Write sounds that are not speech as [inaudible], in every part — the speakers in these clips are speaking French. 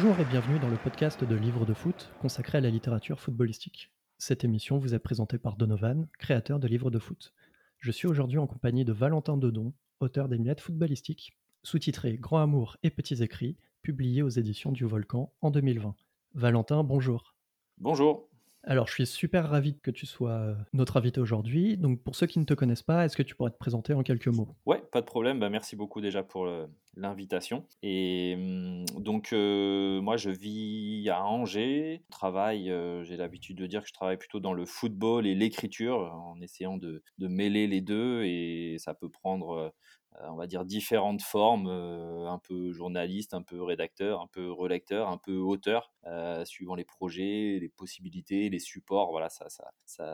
Bonjour et bienvenue dans le podcast de Livres de foot consacré à la littérature footballistique. Cette émission vous est présentée par Donovan, créateur de Livres de foot. Je suis aujourd'hui en compagnie de Valentin Dedon, auteur des Miettes footballistiques, sous-titré Grand amour et petits écrits, publié aux éditions du Volcan en 2020. Valentin, bonjour. Bonjour. Alors, je suis super ravi que tu sois euh, notre invité aujourd'hui. Donc, pour ceux qui ne te connaissent pas, est-ce que tu pourrais te présenter en quelques mots? Ouais, pas de problème. Bah, merci beaucoup déjà pour l'invitation. Et hum, donc, euh, moi, je vis à Angers. Travaille, euh, j'ai l'habitude de dire que je travaille plutôt dans le football et l'écriture, en essayant de, de mêler les deux. Et ça peut prendre on va dire différentes formes, un peu journaliste, un peu rédacteur, un peu relecteur, un peu auteur, suivant les projets, les possibilités, les supports. Voilà, ça, ça,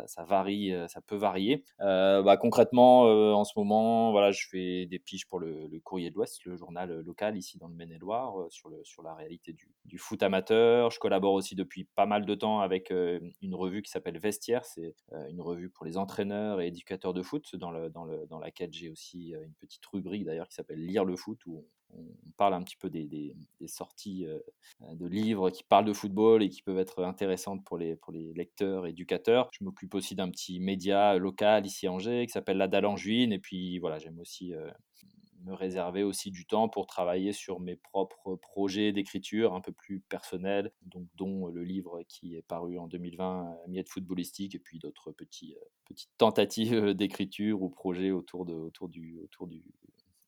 ça, varie, ça peut varier. Bah, concrètement, en ce moment, voilà, je fais des piges pour le, Courrier de l'Ouest, le journal local ici dans le Maine-et-Loire, sur, le, sur la réalité du, du, foot amateur. Je collabore aussi depuis pas mal de temps avec une revue qui s'appelle Vestiaire. C'est une revue pour les entraîneurs et éducateurs de foot, dans, le, dans, le, dans laquelle j'ai aussi une petite rubrique d'ailleurs qui s'appelle Lire le foot, où on, parle un petit peu des, sorties euh, de livres qui parlent de football et qui peuvent être intéressantes pour les, pour les lecteurs, éducateurs. Je m'occupe aussi d'un petit média local ici à Angers qui s'appelle La Dalle. Et puis voilà, j'aime aussi euh, me réserver aussi du temps pour travailler sur mes propres projets d'écriture un peu plus personnels, donc, dont le livre qui est paru en 2020, Miette footballistique, et puis d'autres petits, euh, petites tentatives d'écriture ou projets autour, de, autour, du, autour du,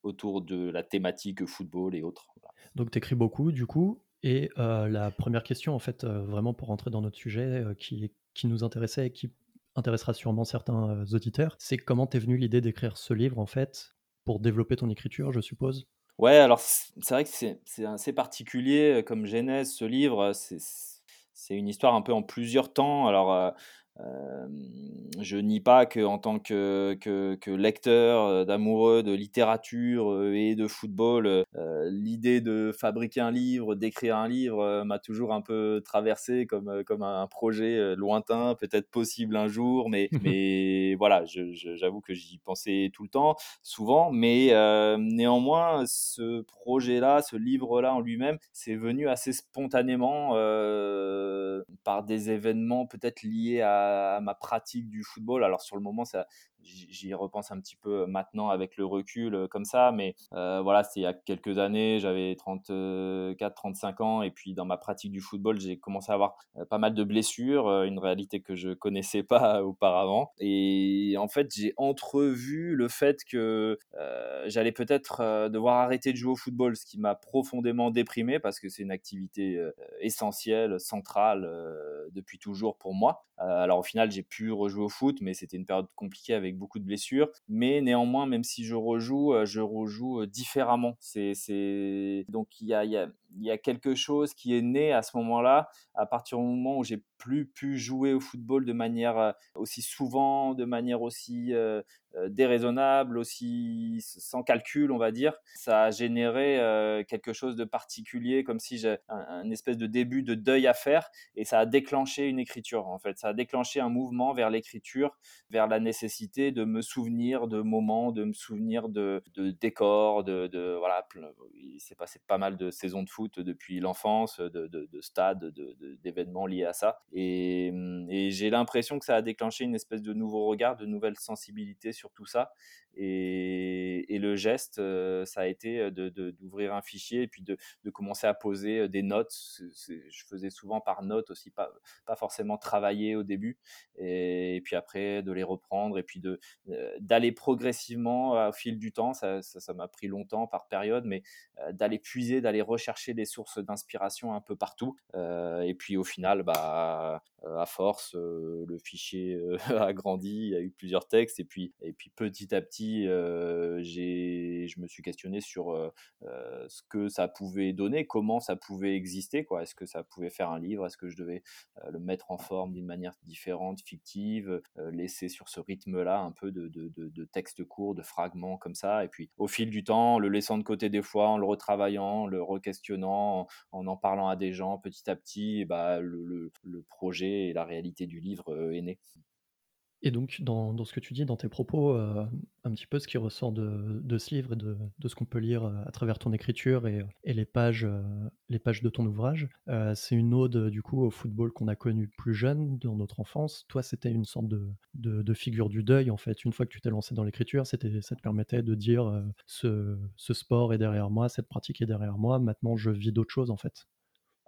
autour de la thématique football et autres. Donc tu écris beaucoup du coup. Et euh, la première question, en fait, euh, vraiment pour rentrer dans notre sujet euh, qui, qui nous intéressait et qui intéressera sûrement certains auditeurs, c'est comment t'es venu l'idée d'écrire ce livre, en fait, pour développer ton écriture, je suppose? Ouais, alors c'est vrai que c'est assez particulier comme genèse, ce livre. C'est une histoire un peu en plusieurs temps. Alors, je nie pas qu'en tant que, que, lecteur, d'amoureux de littérature et de football, l'idée de fabriquer un livre, d'écrire un livre, m'a toujours un peu traversé comme, comme un projet lointain, peut-être possible un jour, mais, [laughs] mais voilà, j'avoue que j'y pensais tout le temps, souvent, mais néanmoins, ce projet-là, ce livre-là en lui-même, c'est venu assez spontanément par des événements peut-être liés à à, ma pratique du football. Alors sur le moment, ça, j'y repense un petit peu maintenant avec le recul euh, comme ça, mais euh, voilà, c'est il y a quelques années, j'avais 34, 35 ans, et puis dans ma pratique du football, j'ai commencé à avoir euh, pas mal de blessures, une réalité que je connaissais pas auparavant. Et en fait, j'ai entrevu le fait que j'allais peut-être devoir arrêter de jouer au football, ce qui m'a profondément déprimé parce que c'est une activité essentielle, centrale depuis toujours pour moi. alors au final, j'ai pu rejouer au foot, mais c'était une période compliquée avec beaucoup de blessures. Mais néanmoins, même si je rejoue, euh, je rejoue euh, différemment. C'est, Donc il y, a, y a quelque chose qui est né à ce moment-là, à partir du moment où j'ai plus pu jouer au football de manière euh, aussi souvent, de manière aussi déraisonnable, aussi sans calcul, on va dire. Ça a généré quelque chose de particulier, comme si j'ai un, espèce de début de deuil à faire, et ça a déclenché une écriture, en fait. Ça a déclenché un mouvement vers l'écriture, vers la nécessité de me souvenir de moments, de me souvenir de, décors, de, de voilà, il s'est passé pas mal de saisons de foot depuis l'enfance, de, de, stades, d'événements liés à ça. Et, et j'ai l'impression que ça a déclenché une espèce de nouveau regard, de nouvelles sensibilités sur tout ça. Et, le geste, ça a été d'ouvrir un fichier et puis de, de, commencer à poser des notes. je faisais souvent par notes aussi, pas, pas forcément travailler au début. Et, puis après, de les reprendre et puis d'aller progressivement au fil du temps. Ça m'a ça, m'a pris longtemps par période, mais d'aller puiser, d'aller rechercher des sources d'inspiration un peu partout. et puis au final, bah, à force, le fichier [laughs] a grandi, il y a eu plusieurs textes et puis, et puis petit à petit, j'ai, je me suis questionné sur ce que ça pouvait donner, comment ça pouvait exister, quoi. Est-ce que ça pouvait faire un livre? Est-ce que je devais le mettre en forme d'une manière différente, fictive, laisser sur ce rythme-là un peu de, de, de, textes courts, de fragments comme ça. Et puis au fil du temps, le laissant de côté des fois, en le retravaillant, le re-questionnant, en, en parlant à des gens petit à petit, bah, le, le projet et la réalité du livre est né. Et donc dans ce que tu dis, dans tes propos, heu, un petit peu ce qui ressort de ce livre et de ce qu'on peut lire, heu, à travers ton écriture et les pages, les pages de ton ouvrage, c'est une ode, du coup, au football qu'on a connu plus jeune, dans notre enfance. Toi, c'était une sorte de figure du deuil, en fait. Une fois que tu t'es lancé dans l'écriture, c'était ça te permettait de dire, «Ce ce sport est derrière moi, cette pratique est derrière moi, maintenant je vis d'autres choses», en fait.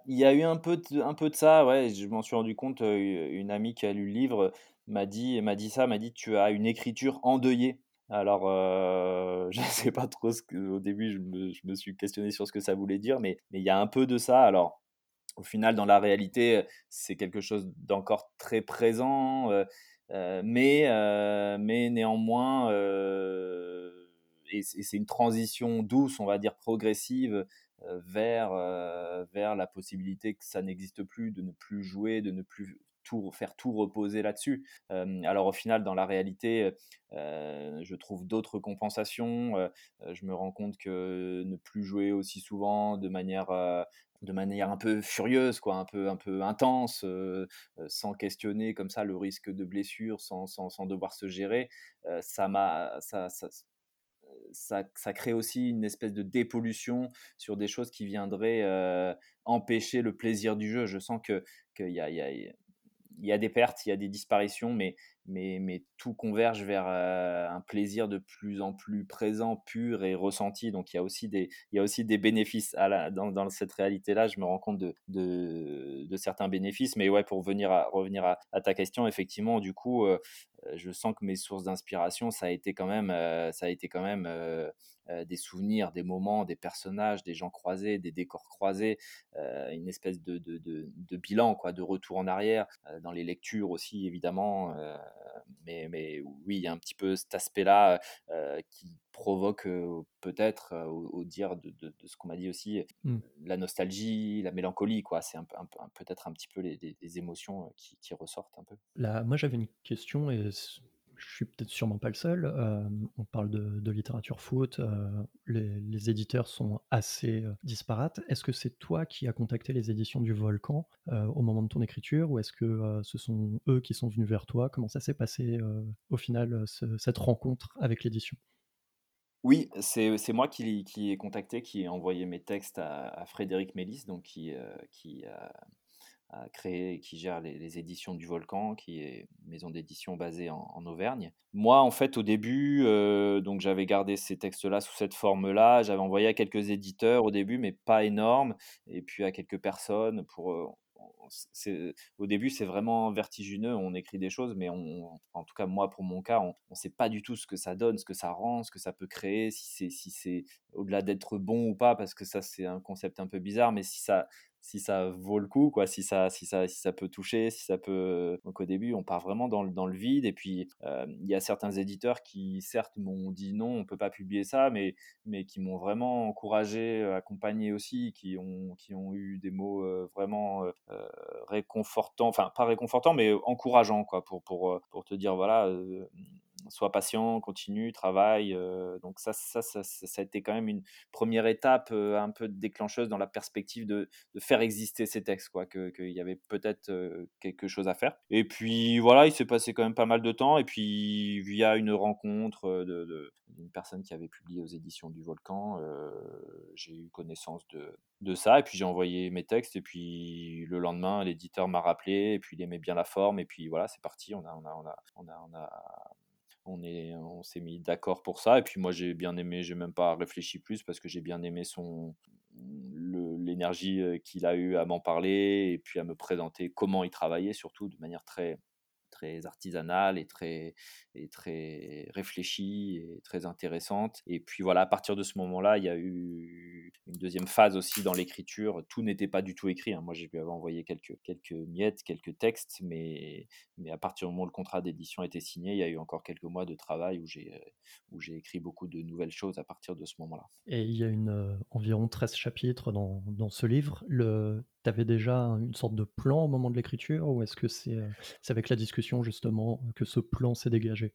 Il y a eu un peu de un peu de ça, ouais, je m'en suis rendu compte, une amie qui a lu le livre, m'a dit m'a dit ça, m'a dit: «Tu as une écriture endeuillée». Alors, [laughs] je sais pas trop ce que au début, je me je me suis questionné sur ce que ça voulait dire, mais mais il y a un peu de ça. Alors, au final, dans la réalité, c'est quelque chose d'encore très présent, mais mais néanmoins, et c'est une transition douce, on va dire progressive, vers, heu, vers la possibilité que ça n'existe plus, de ne plus jouer, de ne plus tout faire tout reposer là-dessus. Hem, alors au final, dans la réalité, je trouve d'autres compensations, je me rends compte que ne plus jouer aussi souvent de manière, de manière un peu furieuse quoi, un peu un peu intense, sans questionner comme ça le risque de blessure, sans sans sans devoir se gérer, ça m'a ça ça crée aussi une espèce de dépollution sur des choses qui viendraient, heu, empêcher le plaisir du jeu. Je sens que qu'il y a il y a des pertes, il y a des disparitions, mais, mais, mais tout converge vers euh, un plaisir de plus en plus présent, pur et ressenti. Donc il y a aussi des, il y a aussi des bénéfices dans, cette réalité-là. Je me rends compte de, de, certains bénéfices. Mais ouais, pour revenir à, ta question, effectivement, du coup, euh, je sens que mes sources d'inspiration, ça a été quand même, euh, ça a été quand même des souvenirs, des moments, des personnages, des gens croisés, des décors croisés, euh, une espèce de, de, de, de, bilan, quoi, de retour en arrière, euh, dans les lectures aussi, évidemment. mais, mais oui, il y a un petit peu cet aspect-là qui provoque peut-être, au, au, dire de, de, de ce qu'on m'a dit aussi, mmh. la nostalgie, la mélancolie, quoi. C'est un, un, un, peut-être un petit peu les, les, les émotions qui, qui, ressortent un peu. Là, moi, j'avais une question et je suis peut-être sûrement pas le seul. Euh, on parle de, littérature foot, euh, les, éditeurs sont assez euh, disparates. Est-ce que c'est toi qui as contacté les éditions du Volcan au moment de ton écriture ou est-ce que ce sont eux qui sont venus vers toi? Comment ça s'est passé au final, ce, cette rencontre avec l'édition? Oui, c'est moi qui, ai contacté, qui ai envoyé mes textes à, à Frédéric Mélis, donc qui, qui a a créé, qui gère les, éditions du Volcan, qui est une maison d'édition basée en, Auvergne. Moi, en fait, au début, euh, donc j'avais gardé ces textes-là sous cette forme-là. J'avais envoyé à quelques éditeurs au début, mais pas énorme, et puis à quelques personnes pour. Euh, au début, c'est vraiment vertigineux. On écrit des choses, mais en tout cas, moi, pour mon cas, on ne sait pas du tout ce que ça donne, ce que ça rend, ce que ça peut créer, si c'est si au-delà d'être bon ou pas, parce que ça, c'est un concept un peu bizarre, mais si ça, si ça vaut le coup, quoi, si ça, si ça, si ça peut toucher, si ça peut. Donc au début, on part vraiment dans le, dans le vide. Et puis euh, il y a certains éditeurs qui, certes, m'ont dit non, on peut pas publier ça, mais, mais qui m'ont vraiment encouragé, euh, accompagné aussi, qui ont, qui ont eu des mots euh, vraiment réconfortants, enfin pas réconfortants, mais encourageants, quoi, pour, pour, pour te dire voilà sois patient, continue, travaille. donc ça ça, ça, ça, a été quand même une première étape un peu déclencheuse dans la perspective de, de faire exister ces textes, quoi, qu'il y avait peut-être quelque chose à faire. Et puis voilà, il s'est passé quand même pas mal de temps. Et puis via une rencontre de, d'une personne qui avait publié aux éditions du Volcan, j'ai eu connaissance de, de ça. Et puis j'ai envoyé mes textes. Et puis le lendemain, l'éditeur m'a rappelé. Et puis il aimait bien la forme. Et puis voilà, c'est parti. On a, on a, on a on est on s'est mis d'accord pour ça. Et puis moi j'ai bien aimé j'ai même pas réfléchi plus parce que j'ai bien aimé son l'énergie qu'il a eu à m'en parler et puis à me présenter comment il travaillait surtout de manière très très artisanale et très, et très réfléchie et très intéressante. Et puis voilà, à partir de ce moment-là, il y a eu une deuxième phase aussi dans l'écriture. Tout n'était pas du tout écrit. Hein. Moi, j'ai pu avoir envoyé quelques, quelques miettes, quelques textes, mais, mais à partir du moment où le contrat d'édition a été signé, il y a eu encore quelques mois de travail où j'ai, où j'ai écrit beaucoup de nouvelles choses à partir de ce moment-là. Et il y a une, euh, environ 13 chapitres dans, dans ce livre. Le, tu déjà une sorte de plan au moment de l'écriture ou est-ce que c'est, euh, c'est avec la discussion justement que ce plan s'est dégagé?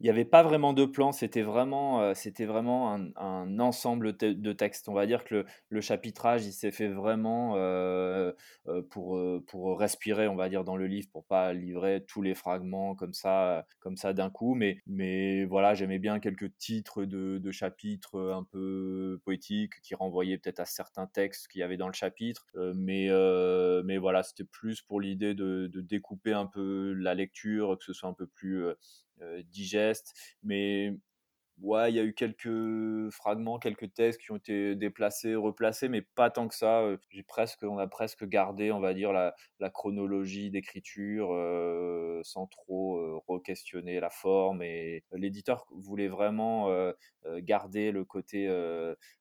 Il n'y avait pas vraiment de plan, c'était vraiment, euh, vraiment un, ensemble de textes. On va dire que le, chapitrage, il s'est fait vraiment euh, euh, pour, pour respirer, on va dire, dans le livre, pour pas livrer tous les fragments comme ça, comme ça d'un coup. Mais, mais voilà, j'aimais bien quelques titres de, chapitres un peu poétiques qui renvoyaient peut-être à certains textes qu'il y avait dans le chapitre. mais, mais voilà, c'était plus pour l'idée de, de, découper un peu la lecture, que ce soit un peu plus digeste. Mais ouais, il y a eu quelques fragments, quelques textes qui ont été déplacés, replacés, mais pas tant que ça. Euh, j'ai presque, on a presque gardé, on va dire, la, chronologie d'écriture euh, sans trop re-questionner la forme. Et l'éditeur voulait vraiment garder le côté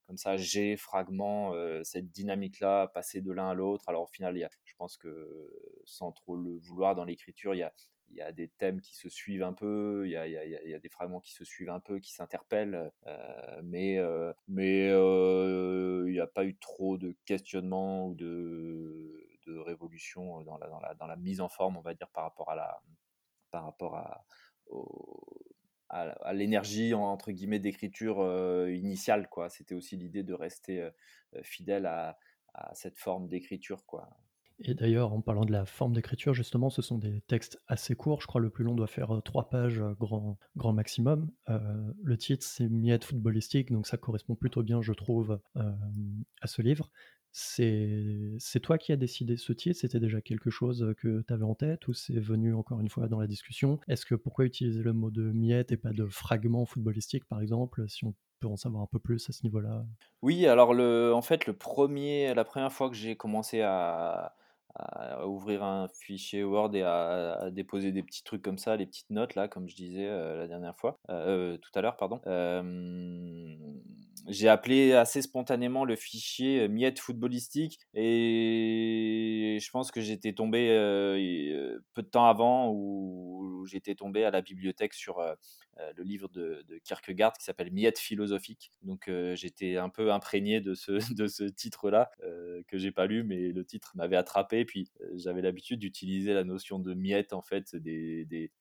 comme ça, G, fragment, cette dynamique-là, passer de l'un à l'autre. Alors au final, il y a, je pense que sans trop le vouloir dans l'écriture, il y a, il y a des thèmes qui se suivent un peu, il y a, il y a, des fragments qui se suivent un peu, qui s'interpellent, euh, mais, euh, mais euh, il n'y a pas eu trop de questionnement ou de, de révolution dans la, dans, la, dans la, mise en forme, on va dire, par rapport à la, par rapport à, à, l'énergie entre guillemets d'écriture initiale quoi. C'était aussi l'idée de rester fidèle à, à, cette forme d'écriture quoi et d'ailleurs, en parlant de la forme d'écriture, justement, ce sont des textes assez courts. Je crois le plus long doit faire euh, trois pages euh, grand, grand maximum. Euh, le titre, c'est Miette footballistique, donc ça correspond plutôt bien, je trouve, à ce livre. C'est toi qui as décidé ce titre? C'était déjà quelque chose que tu avais en tête ou c'est venu encore une fois dans la discussion? Est-ce que pourquoi utiliser le mot de miette et pas de fragment footballistique, par exemple, si on peut en savoir un peu plus à ce niveau-là? Oui, alors le, en fait, le premier, la première fois que j'ai commencé à, à ouvrir un fichier Word et à, déposer des petits trucs comme ça, les petites notes là, comme je disais euh, la dernière fois, euh, euh, tout à l'heure, pardon. j'ai appelé assez spontanément le fichier miette footballistique et je pense que j'étais tombé peu de temps avant où j'étais tombé à la bibliothèque sur euh, le livre de, Kierkegaard qui s'appelle Miette philosophique. Donc euh, j'étais un peu imprégné de ce, [laughs] de ce titre-là, euh, que j'ai pas lu, mais le titre m'avait attrapé. Puis j'avais l'habitude d'utiliser la notion de miette, en fait, des, des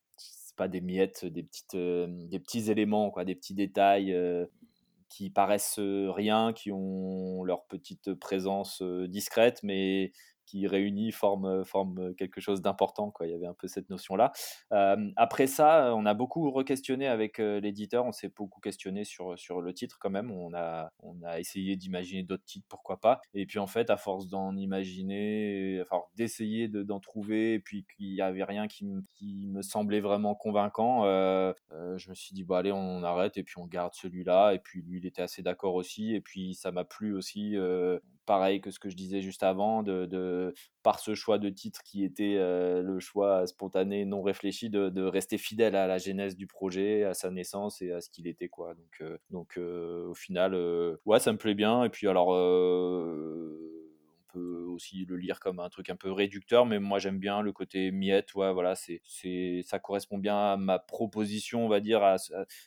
pas des miettes, des, petites, des petits éléments, quoi, des petits détails qui paraissent rien, qui ont leur petite présence discrète, mais qui réunit forme, forme quelque chose d'important. Quoi. Il y avait un peu cette notion-là. après ça, on a beaucoup re-questionné avec l'éditeur, on s'est beaucoup questionné sur, sur le titre quand même. On a, on a essayé d'imaginer d'autres titres, pourquoi pas. Et puis en fait, à force d'en imaginer, enfin, d'essayer d'en trouver, et puis qu'il n'y avait rien qui, qui, me semblait vraiment convaincant, je me suis dit, bah allez, on arrête et puis on garde celui-là. Et puis lui, il était assez d'accord aussi. Et puis ça m'a plu aussi pareil que ce que je disais juste avant, de, par ce choix de titre qui était euh, le choix spontané, non réfléchi, de, rester fidèle à la genèse du projet, à sa naissance et à ce qu'il était. Quoi. Donc, euh, donc euh, au final, ouais, ça me plaît bien. Et puis alors peut aussi le lire comme un truc un peu réducteur, mais moi j'aime bien le côté miette. Ouais, voilà, c'est, c'est, ça correspond bien à ma proposition, on va dire, à,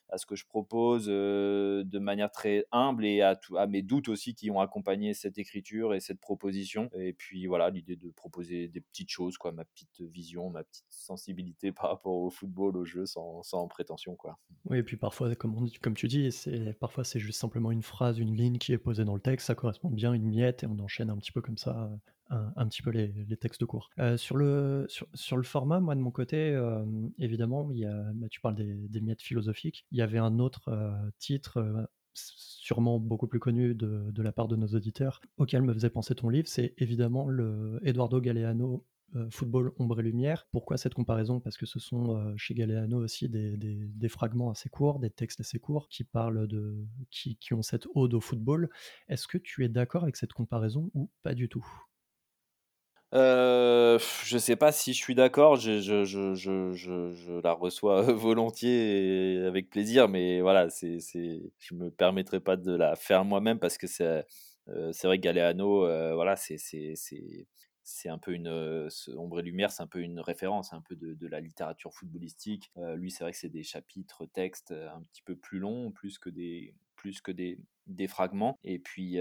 à, ce que je propose euh, de manière très humble et à, à mes doutes aussi qui ont accompagné cette écriture et cette proposition. Et puis voilà, l'idée de proposer des petites choses, quoi, ma petite vision, ma petite sensibilité [laughs] par rapport au football, au jeu, sans, sans prétention, quoi. Oui, et puis parfois, comme, comme tu dis, c'est, parfois c'est juste simplement une phrase, une ligne qui est posée dans le texte, ça correspond bien une miette et on enchaîne un petit peu comme ça un, petit peu les, textes courts. Euh, sur, le, sur, le format, moi de mon côté, euh, évidemment, il y a, bah, tu parles des, miettes philosophiques. Il y avait un autre euh, titre sûrement beaucoup plus connu de, la part de nos auditeurs, auquel me faisait penser ton livre, c'est évidemment le Eduardo Galeano Football Ombre et Lumière. Pourquoi cette comparaison? Parce que ce sont chez Galeano aussi des, fragments assez courts, des textes assez courts qui parlent de qui, qui ont cette ode au football. Est-ce que tu es d'accord avec cette comparaison ou pas du tout? Euh, je sais pas si je suis d'accord, je, je, je, je, la reçois [laughs] volontiers et avec plaisir, mais voilà, c'est, c'est, je me permettrai pas de la faire moi-même parce que c'est, c'est vrai que Galeano, voilà, c'est, c'est, c'est un peu une ombre et lumière, c'est un peu une référence, un peu de, de la littérature footballistique. lui, c'est vrai que c'est des chapitres textes un petit peu plus longs, plus que des plus que des, des fragments. Et puis,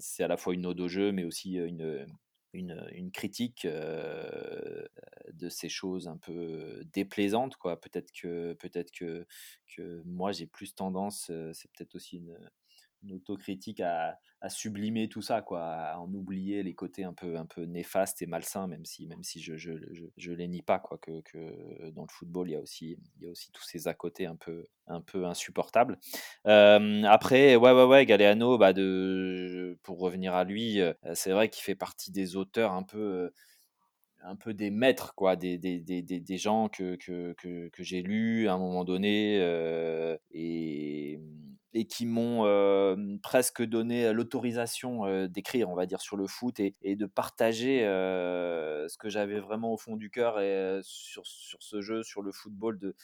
c'est à la fois une ode au jeu, mais aussi une, une, une critique de ces choses un peu déplaisantes. Quoi. Peut-être que, peut-être que, que moi, j'ai plus tendance, c'est peut-être aussi une, autocritique à, sublimer tout ça, quoi, à en oublier les côtés un peu, un peu néfastes et malsains, même si, même si je, je, je, les nie pas, quoi, que, que, dans le football, il y a aussi, il y a aussi tous ces à côté un peu, un peu insupportables. Euh, après, ouais, ouais, ouais, Galeano, bah de, pour revenir à lui, euh, c'est vrai qu'il fait partie des auteurs un peu euh, un peu des maîtres, quoi, des, des, des, des gens que, que, que, que j'ai lus à un moment donné et, et qui m'ont presque donné l'autorisation d'écrire, on va dire, sur le foot et, de partager ce que j'avais vraiment au fond du cœur et, sur, ce jeu, sur le football, de,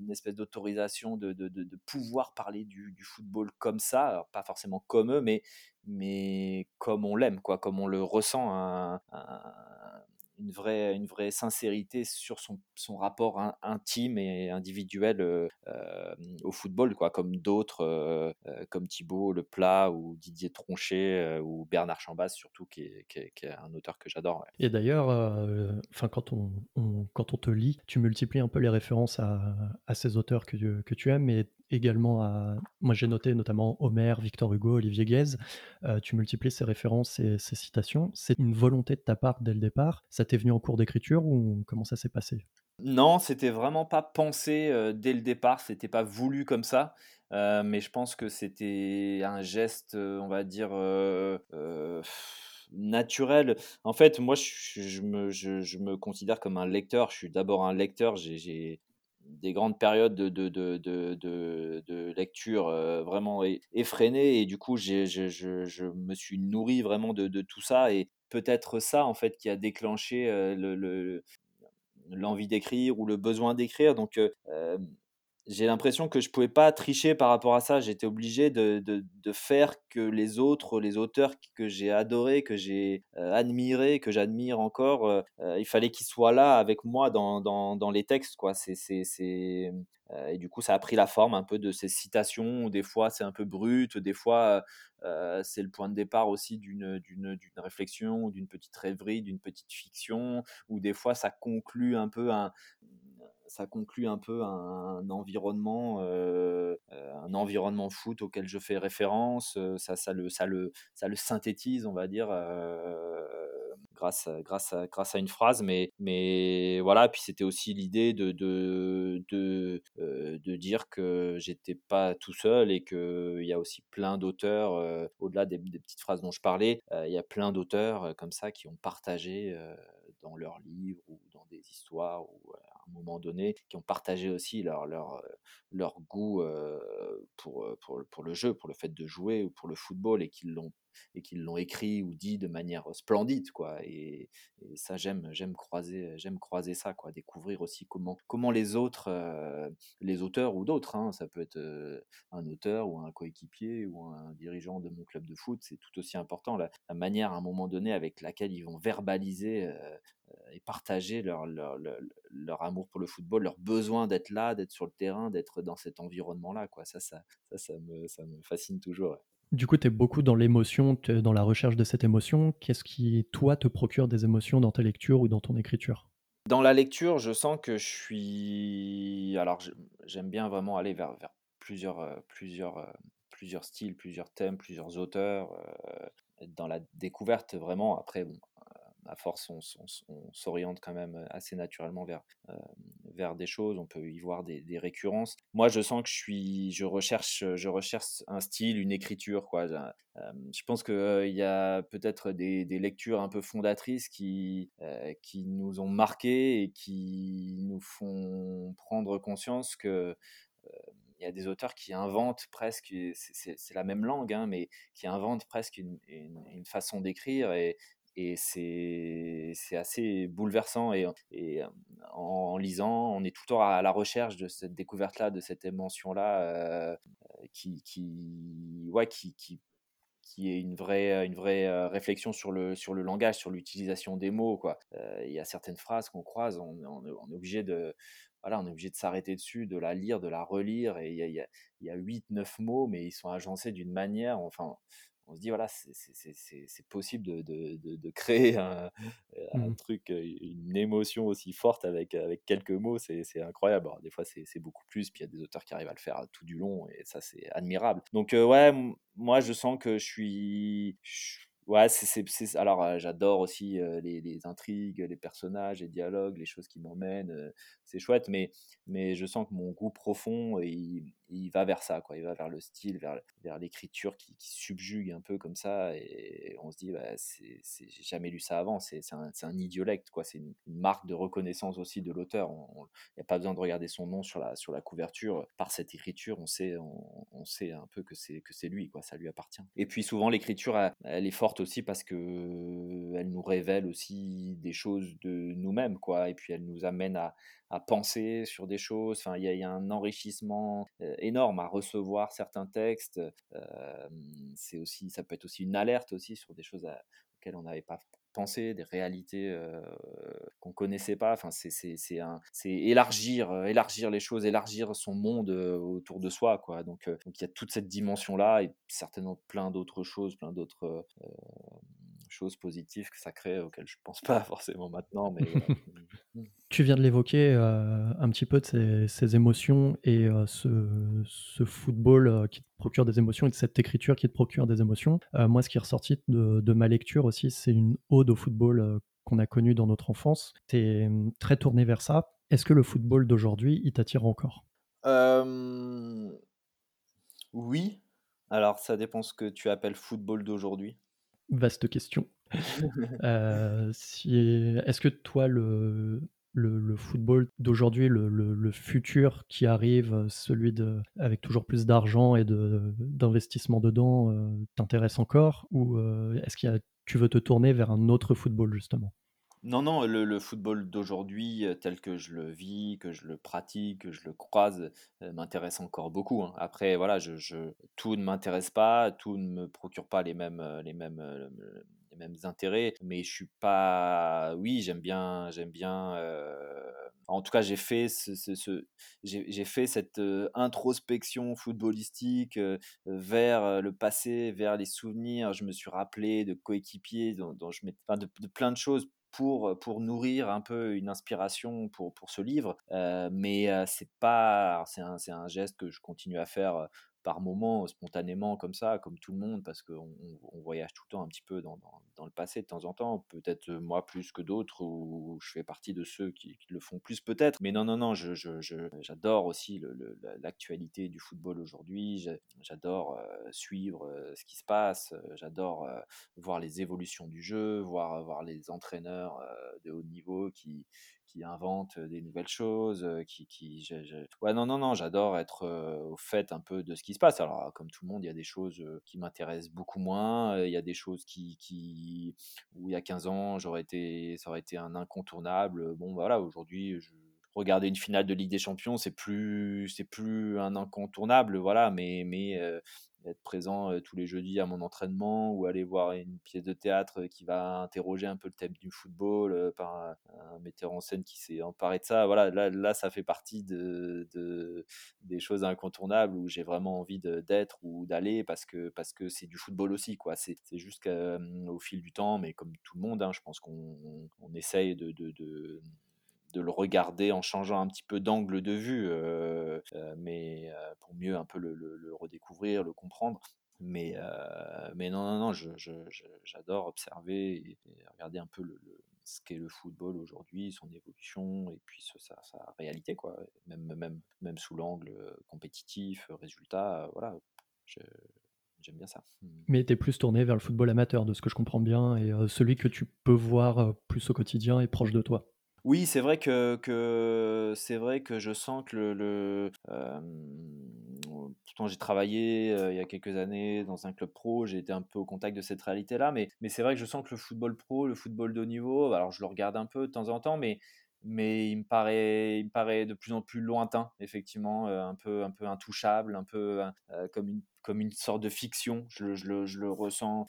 une espèce d'autorisation de, pouvoir parler du, football comme ça, pas forcément comme eux, mais, comme on l'aime, quoi, comme on le ressent. Une vraie, une vraie sincérité sur son, son rapport intime et individuel euh, euh, au football, quoi, comme d'autres, euh, comme Thibaut Le Plat ou Didier Tronchet ou Bernard Chambas, surtout, qui est, qui est, un auteur que j'adore. Et d'ailleurs, quand, on, quand on te lit, tu multiplies un peu les références à, ces auteurs que, que tu aimes, également à. Moi, j'ai noté notamment Homer, Victor Hugo, Olivier Guèze. Euh, tu multiplies ces références et ces citations. C'est une volonté de ta part dès le départ Ça t'est venu en cours d'écriture ou comment ça s'est passé? Non, c'était vraiment pas pensé euh, dès le départ. C'était pas voulu comme ça. Euh, mais je pense que c'était un geste, on va dire. naturel. En fait, moi, je, me, je, me, considère comme un lecteur. Je suis d'abord un lecteur. J'ai des grandes périodes de, de, lecture euh, vraiment effrénées et du coup je, me suis nourri vraiment de, tout ça et peut-être ça en fait qui a déclenché euh, le, l'envie d'écrire ou le besoin d'écrire. Donc euh, j'ai l'impression que je pouvais pas tricher par rapport à ça. J'étais obligé de, de, de, faire que les autres, les auteurs que j'ai adorés, que j'ai euh, admirés, que j'admire encore, euh, euh, il fallait qu'ils soient là avec moi dans, dans, dans les textes. Quoi. C'est, c'est, c'est, euh, et du coup, ça a pris la forme un peu de ces citations. Des fois, c'est un peu brut. Des fois, c'est le point de départ aussi d'une, d'une, d'une réflexion, d'une petite rêverie, d'une petite fiction. Ou des fois, ça conclut un peu un ça conclut un peu un, environnement, euh, un environnement foot auquel je fais référence. Ça, ça, le, ça, le, ça le synthétise, on va dire, euh, grâce, grâce, à, grâce à une phrase. Mais, mais voilà, puis c'était aussi l'idée de, de, de, euh, de dire que j'étais pas tout seul et qu'il y a aussi plein d'auteurs, euh, au-delà des, des, petites phrases dont je parlais, il y a plein d'auteurs comme ça qui ont partagé dans leurs livres ou dans des histoires ou un moment donné, qui ont partagé aussi leur, leur, leur goût pour, pour, pour, le jeu, pour le fait de jouer ou pour le football et qu'ils l'ont et qu'ils l'ont écrit ou dit de manière splendide quoi. Et, ça j'aime j'aime croiser j'aime croiser ça quoi. Découvrir aussi comment comment les autres euh, les auteurs ou d'autres hein, ça peut être euh, un auteur ou un coéquipier ou un dirigeant de mon club de foot c'est tout aussi important. La, manière à un moment donné avec laquelle ils vont verbaliser euh, et partager leur, leur, leur, leur, amour pour le football, leur besoin d'être là, d'être sur le terrain, d'être dans cet environnement-là. Quoi. Ça, ça, ça, ça, me, ça me fascine toujours. Du coup, tu es beaucoup dans l'émotion, dans la recherche de cette émotion. Qu'est-ce qui, toi, te procure des émotions dans ta lecture ou dans ton écriture? Dans la lecture, je sens que je suis... Alors, j'aime bien vraiment aller vers, vers plusieurs, plusieurs, plusieurs styles, plusieurs thèmes, plusieurs auteurs. Euh, dans la découverte, vraiment. Après, bon, à force, on, s'oriente quand même assez naturellement vers, vers des choses. On peut y voir des, récurrences. Moi, je sens que je suis, je recherche, je recherche un style, une écriture. Quoi. Je pense qu'il euh, y a peut-être des, lectures un peu fondatrices qui, qui nous ont marqués et qui nous font prendre conscience que il y a des auteurs qui inventent presque, c'est la même langue, hein, mais qui inventent presque une, une, une façon d'écrire et, et c'est assez bouleversant et, en, lisant, on est tout le temps à la recherche de cette découverte-là, de cette émotion-là qui, qui, ouais, qui, qui, qui est une vraie, une vraie réflexion sur le, sur le langage, sur l'utilisation des mots. Quoi. Il y a certaines phrases qu'on croise, on, est obligé de... Voilà, on est obligé de s'arrêter dessus, de la lire, de la relire, et il y a, y y a 8-9 mots, mais ils sont agencés d'une manière, enfin, on se dit voilà, c'est possible de, de, de, créer un, un mmh. truc, une émotion aussi forte avec, avec quelques mots, c'est incroyable. Alors, des fois, c'est beaucoup plus, puis il y a des auteurs qui arrivent à le faire tout du long, et ça, c'est admirable. Donc, ouais, moi, je sens que je suis Ouais, c'est, alors j'adore aussi les, les, intrigues, les personnages, les dialogues, les choses qui m'emmènent. c'est chouette, mais, mais je sens que mon goût profond, il, il va vers ça, quoi. Il va vers le style, vers, vers l'écriture qui, qui, subjugue un peu comme ça. Et on se dit, bah, c'est, j'ai jamais lu ça avant. C'est, un, un, idiolecte. C'est une, marque de reconnaissance aussi de l'auteur. Il n'y a pas besoin de regarder son nom sur la, sur la couverture. Par cette écriture, on sait, on, sait un peu que c'est, que c'est lui, quoi. Ça lui appartient. Et puis souvent, l'écriture, elle est forte aussi parce que elle nous révèle aussi des choses de nous-mêmes, quoi. Et puis elle nous amène à, penser sur des choses. Enfin, il y, a un enrichissement énorme à recevoir certains textes. c'est aussi, ça peut être aussi une alerte aussi sur des choses auxquelles on n'avait pas pensé, des réalités euh, qu'on connaissait pas. Enfin, c'est élargir, élargir les choses, élargir son monde autour de soi, quoi. Donc, donc il y a toute cette dimension là et certainement plein d'autres choses, plein d'autres choses positives que ça crée auxquelles je pense pas [laughs] forcément maintenant, mais [laughs] Tu viens de l'évoquer euh, un petit peu de ces, émotions et euh, ce, football euh, qui te procure des émotions et de cette écriture qui te procure des émotions. moi, ce qui est ressorti de, ma lecture aussi, c'est une ode au football qu'on a connu dans notre enfance. Tu es hum, très tourné vers ça. Est-ce que le football d'aujourd'hui, il t'attire encore? Oui. Alors, ça dépend ce que tu appelles football d'aujourd'hui. Vaste question. [laughs] si... Est-ce que toi, le, le, football d'aujourd'hui, le, futur qui arrive, euh, celui de, avec toujours plus d'argent et d'investissement dedans, euh, t'intéresse encore Ou euh, est-ce que tu veux te tourner vers un autre football, justement? Non, non, le, football d'aujourd'hui, tel que je le vis, que je le pratique, que je le croise, m'intéresse encore beaucoup. Hein. Après, voilà, tout ne m'intéresse pas, tout ne me procure pas les mêmes, les mêmes, mêmes intérêts, mais je suis pas. Oui, j'aime bien, j'aime bien. Euh, en tout cas, j'ai fait ce, fait cette euh, introspection footballistique euh, vers le passé, vers les souvenirs. Je me suis rappelé de coéquipiers, dont, je de, de, plein de choses pour, pour nourrir un peu une inspiration pour, pour ce livre. mais c'est pas, c'est un, un, geste que je continue à faire par moments, spontanément, comme ça, comme tout le monde, parce qu'on on voyage tout le temps un petit peu dans, le passé de temps en temps, peut-être moi plus que d'autres, ou je fais partie de ceux qui, le font plus peut-être. Mais non, non, non, j'adore je, aussi l'actualité du football aujourd'hui, j'adore suivre ce qui se passe, j'adore voir les évolutions du jeu, voir, voir les entraîneurs de haut niveau qui, qui invente des nouvelles choses, qui, qui ouais non non non, j'adore être au fait un peu de ce qui se passe. Alors comme tout le monde, il y a des choses qui m'intéressent beaucoup moins, il y a des choses qui, qui où il y a 15 ans, j'aurais été ça aurait été un incontournable. Bon bah, voilà, aujourd'hui regarder une finale de Ligue des Champions, c'est plus plus un incontournable voilà, mais mais être présent tous les jeudis à mon entraînement ou aller voir une pièce de théâtre qui va interroger un peu le thème du football par un, metteur en scène qui s'est emparé de ça. Voilà, là, là ça fait partie de, de des choses incontournables où j'ai vraiment envie d'être ou d'aller parce que parce que c'est du football aussi quoi. C'est juste qu'au fil du temps, mais comme tout le monde, hein, je pense qu'on on essaye de de le regarder en changeant un petit peu d'angle de vue, euh, euh, mais euh, pour mieux un peu le, redécouvrir, le comprendre. Mais, mais non, non, non, j'adore observer et, regarder un peu ce qu'est le football aujourd'hui, son évolution et puis sa, réalité, quoi. Même, même, même sous l'angle compétitif, résultat, voilà. J'aime bien ça. Mmh. Mais tu es plus tourné vers le football amateur, de ce que je comprends bien, et celui que tu peux voir plus au quotidien et proche de toi. Oui, c'est vrai que, c'est vrai que je sens que le, pourtant j'ai travaillé il y a quelques années dans un club pro, j'ai été un peu au contact de cette réalité-là, mais, c'est vrai que je sens que le football pro, le football de haut niveau, alors je le regarde un peu de temps en temps, mais, il me paraît, il me paraît de plus en plus lointain, effectivement, un peu, un peu intouchable, un peu comme une comme une sorte de fiction. Je, je, le, je le, ressens.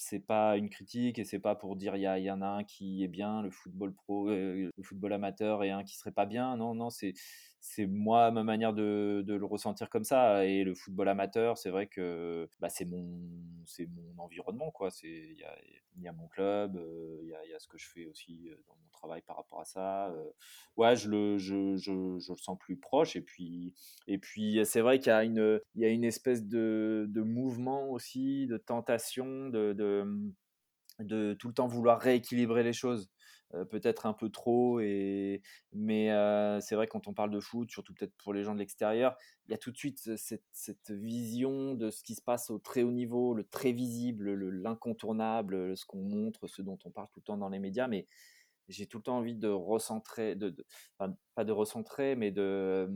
C'est pas une critique et c'est pas pour dire il y, en a un qui est bien, le football pro, euh, le football amateur et un qui serait pas bien. Non, non, c'est c'est moi ma manière de, le ressentir comme ça. Et le football amateur, c'est vrai que bah, c'est mon, c'est mon environnement. quoi. Il y a, mon club, il y, a, ce que je fais aussi dans mon travail par rapport à ça. ouais, je le, je, je, je, le sens plus proche. Et puis, et puis c'est vrai qu'il y, a une, il y a une espèce de, mouvement aussi, de tentation, de, de tout le temps vouloir rééquilibrer les choses. Euh, peut-être un peu trop. Et... Mais euh, c'est vrai, quand on parle de foot, surtout peut-être pour les gens de l'extérieur, il y a tout de suite cette, cette, vision de ce qui se passe au très haut niveau, le très visible, l'incontournable, ce qu'on montre, ce dont on parle tout le temps dans les médias. Mais j'ai tout le temps envie de recentrer, pas de recentrer, mais de,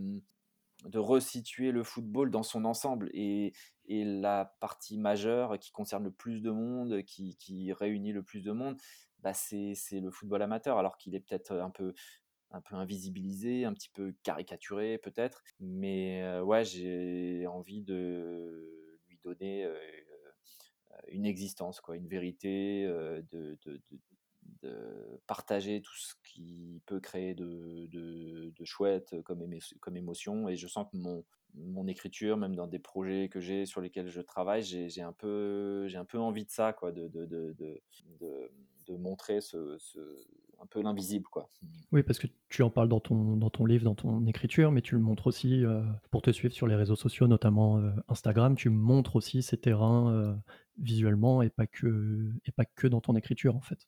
de resituer le football dans son ensemble. Et, la partie majeure qui concerne le plus de monde, qui réunit le plus de monde, bah, c'est le football amateur, alors qu'il est peut-être un peu, un peu invisibilisé, un petit peu caricaturé peut-être. Mais ouais, j'ai envie de lui donner une existence, quoi, une vérité, de, de, de, partager tout ce qui peut créer de, chouette comme, comme émotion. Et je sens que mon, mon écriture, même dans des projets que j'ai sur lesquels je travaille, j'ai un peu, j'ai un peu envie de ça, quoi, de, de, de, montrer ce, un peu l'invisible. quoi. Oui, parce que tu en parles dans ton, dans ton livre, dans ton écriture, mais tu le montres aussi euh, pour te suivre sur les réseaux sociaux, notamment euh, Instagram. Tu montres aussi ces terrains euh, visuellement et pas, que, et pas que dans ton écriture, en fait.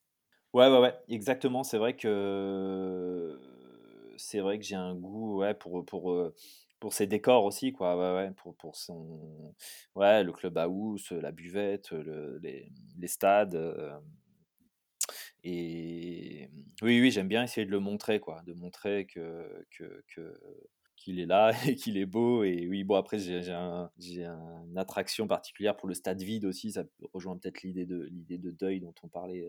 Ouais, ouais, ouais, exactement. C'est vrai que c'est vrai que j'ai un goût ouais, pour, pour, pour ses décors aussi, quoi. Ouais, ouais, pour, pour son. Ouais, le club à housse, la buvette, le, les, les, stades. Et oui, oui, j'aime bien essayer de le montrer, quoi, de montrer que, qu'il est là [laughs] et qu'il est beau. Et oui, bon, après, j'ai, un, une attraction particulière pour le stade vide aussi. Ça rejoint peut-être l'idée de, l'idée de deuil dont on parlait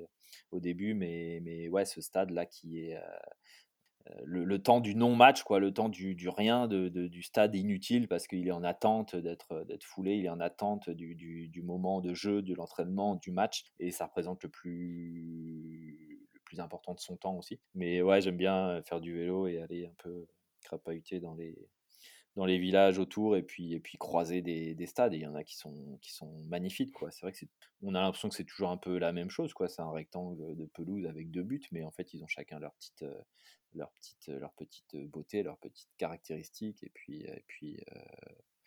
au début. Mais, mais ouais, ce stade-là qui est, le, temps du non-match, quoi, le temps du, du rien, de, du stade inutile, parce qu'il est en attente d'être, d'être foulé, il est en attente du, du, moment de jeu, de l'entraînement, du match, et ça représente le plus, plus important de son temps aussi. Mais ouais, j'aime bien faire du vélo et aller un peu crapahuter dans les, dans les villages autour et puis, et puis croiser des, des stades. Il y en a qui sont, qui sont magnifiques. Quoi. C'est vrai que on a l'impression que c'est toujours un peu la même chose. Quoi. C'est un rectangle de pelouse avec deux buts, mais en fait, ils ont chacun leur petite, leur petite, leur petite beauté, leurs petites caractéristiques. Et puis, et puis,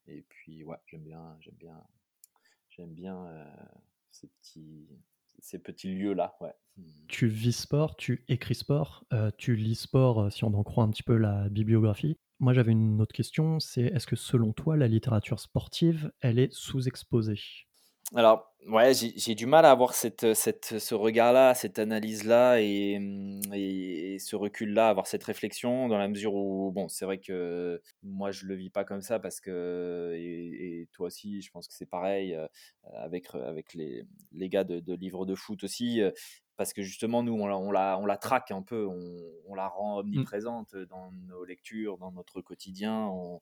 et puis ouais, j'aime bien, j'aime bien, j'aime bien ces petits, ces petits lieux-là. Tu vis sport, tu écris sport, tu lis sport, si on en croit un petit peu la bibliographie. Moi, j'avais une autre question, c'est est-ce que selon toi, la littérature sportive, elle est sous-exposée? Alors, ouais, j'ai du mal à avoir cette, cette, ce regard-là, cette analyse-là et, mmh, et, ce recul-là, avoir cette réflexion dans la mesure où, bon, c'est vrai que moi, je le vis pas comme ça parce que, et, toi aussi, je pense que c'est pareil euh, avec, avec les, les gars de, de livres de foot aussi, euh, parce que justement, nous, on la, on la, on la traque un peu, on, on la rend mmh. omniprésente dans nos lectures, dans notre quotidien. On,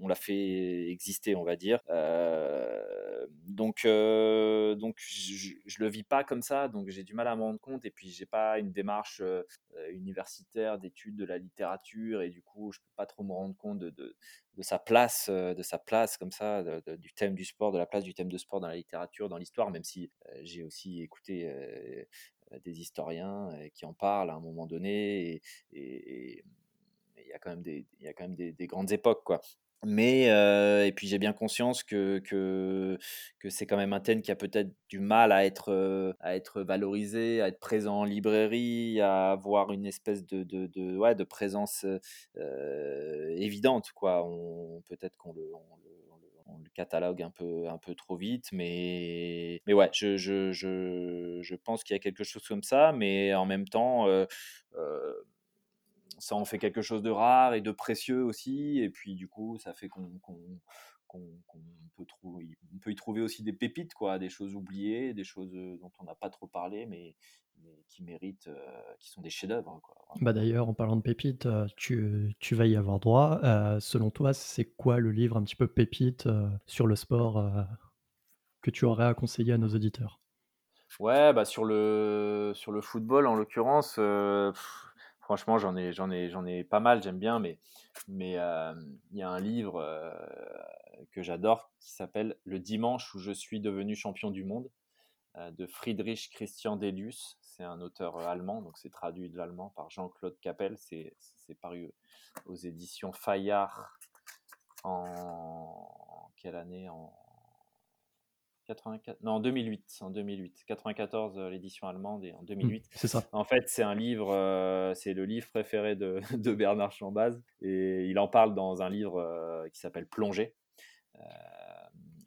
on l'a fait exister, on va dire. Euh, donc, euh, donc je, ne le vis pas comme ça, donc j'ai du mal à me rendre compte. Et puis, j'ai pas une démarche euh, universitaire d'étude de la littérature, et du coup, je peux pas trop me rendre compte de, de, sa place, de sa place comme ça, du thème du sport, de la place du thème de sport dans la littérature, dans l'histoire, même si j'ai aussi écouté des historiens qui en parlent à un moment donné. et, il y a quand même des, y a quand même des, grandes époques, quoi. Mais et puis j'ai bien conscience que, que, c'est quand même un thème qui a peut-être du mal à être, à être valorisé, à être présent en librairie, à avoir une espèce de, de, de, ouais, de présence évidente. Quoi. Peut-être qu'on le, on le, catalogue un peu, un peu trop vite, mais, mais ouais, je, je, je, je pense qu'il y a quelque chose comme ça, mais en même temps ça en fait quelque chose de rare et de précieux aussi. Et puis, du coup, ça fait qu'on peut, trouver, on peut y trouver aussi des pépites, quoi, des choses oubliées, des choses dont on n'a pas trop parlé, mais, qui méritent, euh, qui sont des chefs-d'œuvre. Bah D'ailleurs, en parlant de pépites, tu, tu, vas y avoir droit. selon toi, c'est quoi le livre un petit peu pépite sur le sport que tu aurais à conseiller à nos auditeurs? Ouais, bah sur le, sur le football, en l'occurrence, franchement, j'en ai, pas mal, j'aime bien, mais mais il y a un livre que j'adore qui s'appelle Le dimanche où je suis devenu champion du monde de Friedrich Christian Delius. C'est un auteur allemand, donc c'est traduit de l'allemand par Jean-Claude Capel. C'est, paru aux éditions Fayard en quelle année? 84, non, en 2008, en 2008, 94 l'édition allemande et en 2008. Mmh, c'est ça. En fait, c'est un livre, euh, c'est le livre préféré de, [laughs] de, Bernard Chambaz et il en parle dans un livre euh, qui s'appelle Plongée. Euh,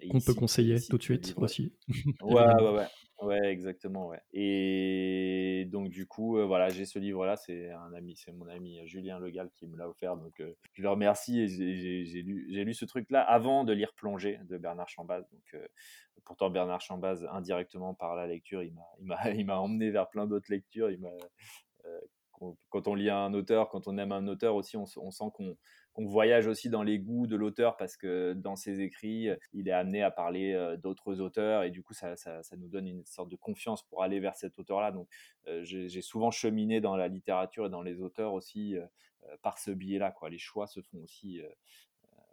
Qu'on peut conseiller tout de suite aussi. ouais, [laughs] ouais, ouais. Ouais, exactement, ouais. Et donc du coup, euh, voilà, j'ai ce livre-là, c'est un ami, c'est mon ami euh, Julien Legal qui me l'a offert, donc euh, je le remercie et j'ai lu, lu ce truc-là avant de lire Plongée de Bernard Chambaz. Donc pourtant Bernard Chambaz indirectement par la lecture, il m'a, il m'a, [laughs] emmené vers plein d'autres lectures. Il m'a, quand on lit un auteur, quand on aime un auteur aussi, on sent qu'on qu'on voyage aussi dans les goûts de l'auteur parce que dans ses écrits, il est amené à parler euh, d'autres auteurs et du coup, ça, nous donne une sorte de confiance pour aller vers cet auteur-là. Donc, euh, j'ai souvent cheminé dans la littérature et dans les auteurs aussi euh, par ce biais-là. Les choix se font aussi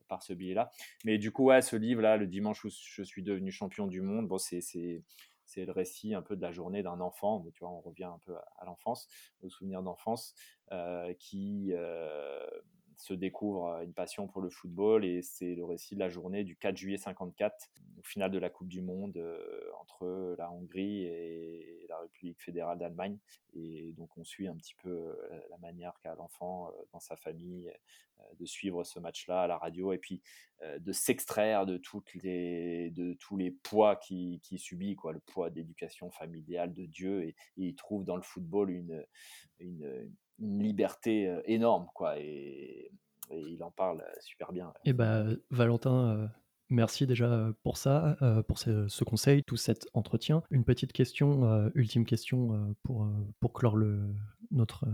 par ce biais-là. Mais du coup, ouais, ce livre-là, Le dimanche où je suis devenu champion du monde, c'est le récit un peu de la journée d'un enfant. Tu vois, on revient un peu à, l'enfance, aux souvenirs d'enfance, qui se découvre une passion pour le football et c'est le récit de la journée du 4 juillet 54, au final de la Coupe du Monde euh, entre la Hongrie et la République fédérale d'Allemagne. Et donc on suit un petit peu euh, la manière qu'a l'enfant euh, dans sa famille de suivre ce match-là à la radio et puis de s'extraire de, de tous les poids qu'il qui subit, quoi, le poids d'éducation familiale de Dieu. Et, et, il trouve dans le football une, une une liberté énorme, quoi. Et, il en parle super bien. Et eh bah, Valentin, merci déjà pour ça, pour ce, conseil, tout cet entretien. Une petite question, ultime question pour, pour clore le, notre,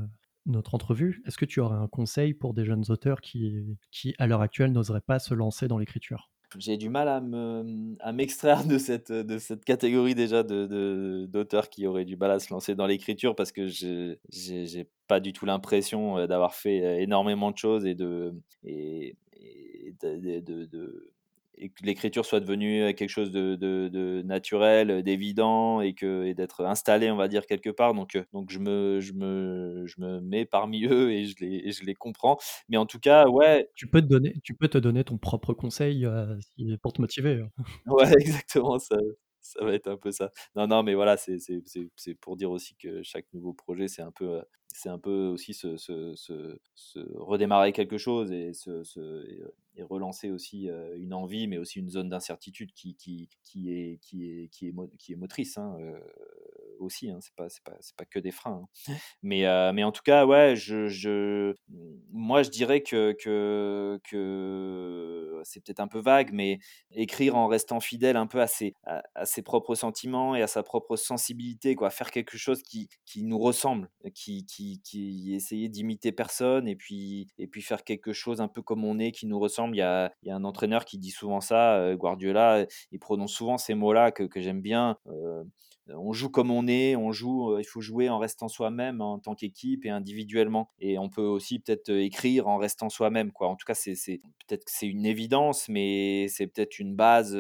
notre entrevue. Est-ce que tu aurais un conseil pour des jeunes auteurs qui, qui à l'heure actuelle, n'oseraient pas se lancer dans l'écriture? J'ai du mal à, me, à m'extraire de cette, de cette catégorie déjà de, d'auteurs qui auraient du mal à se lancer dans l'écriture parce que je j'ai pas du tout l'impression euh, d'avoir fait euh, énormément de choses et de, et, de, de l'écriture soit devenue euh, quelque chose de, de, naturel, euh, d'évident et que et d'être installé, on va dire quelque part. Donc euh, donc je me je me je me mets parmi eux et je les je les comprends. Mais en tout cas, ouais. Tu peux te donner tu peux te donner ton propre conseil pour te motiver. Hein. [laughs] Ouais, exactement ça. Ça va être un peu ça. Non, non, mais voilà, c'est pour dire aussi que chaque nouveau projet, c'est un peu c'est un peu aussi se, redémarrer quelque chose et, et relancer aussi une envie, mais aussi une zone d'incertitude qui, est, motrice hein, aussi. Hein, c'est pas, pas, pas, que des freins. Hein. Mais, mais en tout cas, ouais, je, je, moi je dirais que, que, que c'est peut-être un peu vague, mais écrire en restant fidèle un peu à ses, à, ses propres sentiments et à sa propre sensibilité, quoi, faire quelque chose qui, qui nous ressemble, qui, qui qui, essayait d'imiter personne et puis, et puis faire quelque chose un peu comme on est, qui nous ressemble. Il y a, y a un entraîneur qui dit souvent ça, euh, Guardiola, il prononce souvent ces mots-là que, que j'aime bien. Euh, on joue comme on est, on joue, euh, il faut jouer en restant soi-même en tant qu'équipe et individuellement. Et on peut aussi peut-être écrire en restant soi-même, quoi. En tout cas, c'est, peut-être que c'est une évidence, mais c'est peut-être une base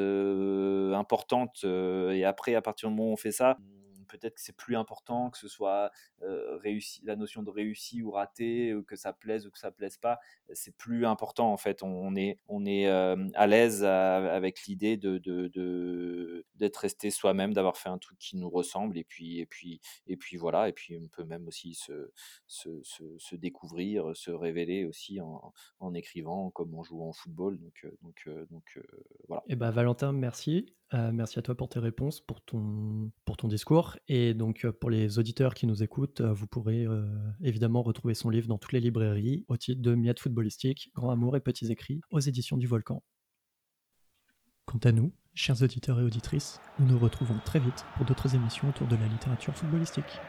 importante. et après, à partir du moment où on fait ça, peut-être que c'est plus important que ce soit réussi, la notion de réussi ou raté, que ça plaise ou que ça plaise pas. C'est plus important en fait. On, est, on est à l'aise avec l'idée de, d'être resté soi-même, d'avoir fait un truc qui nous ressemble et puis, et puis, et puis voilà. Et puis on peut même aussi se, se, découvrir, se révéler aussi en, en, écrivant comme on joue en football. Donc, donc, donc voilà. Et eh ben Valentin, merci. Merci à toi pour tes réponses, pour ton, discours. Et donc, pour les auditeurs qui nous écoutent, vous pourrez évidemment retrouver son livre dans toutes les librairies au titre de Miette footballistique, Grand amour et petits écrits aux éditions du Volcan. Quant à nous, chers auditeurs et auditrices, nous nous retrouvons très vite pour d'autres émissions autour de la littérature footballistique.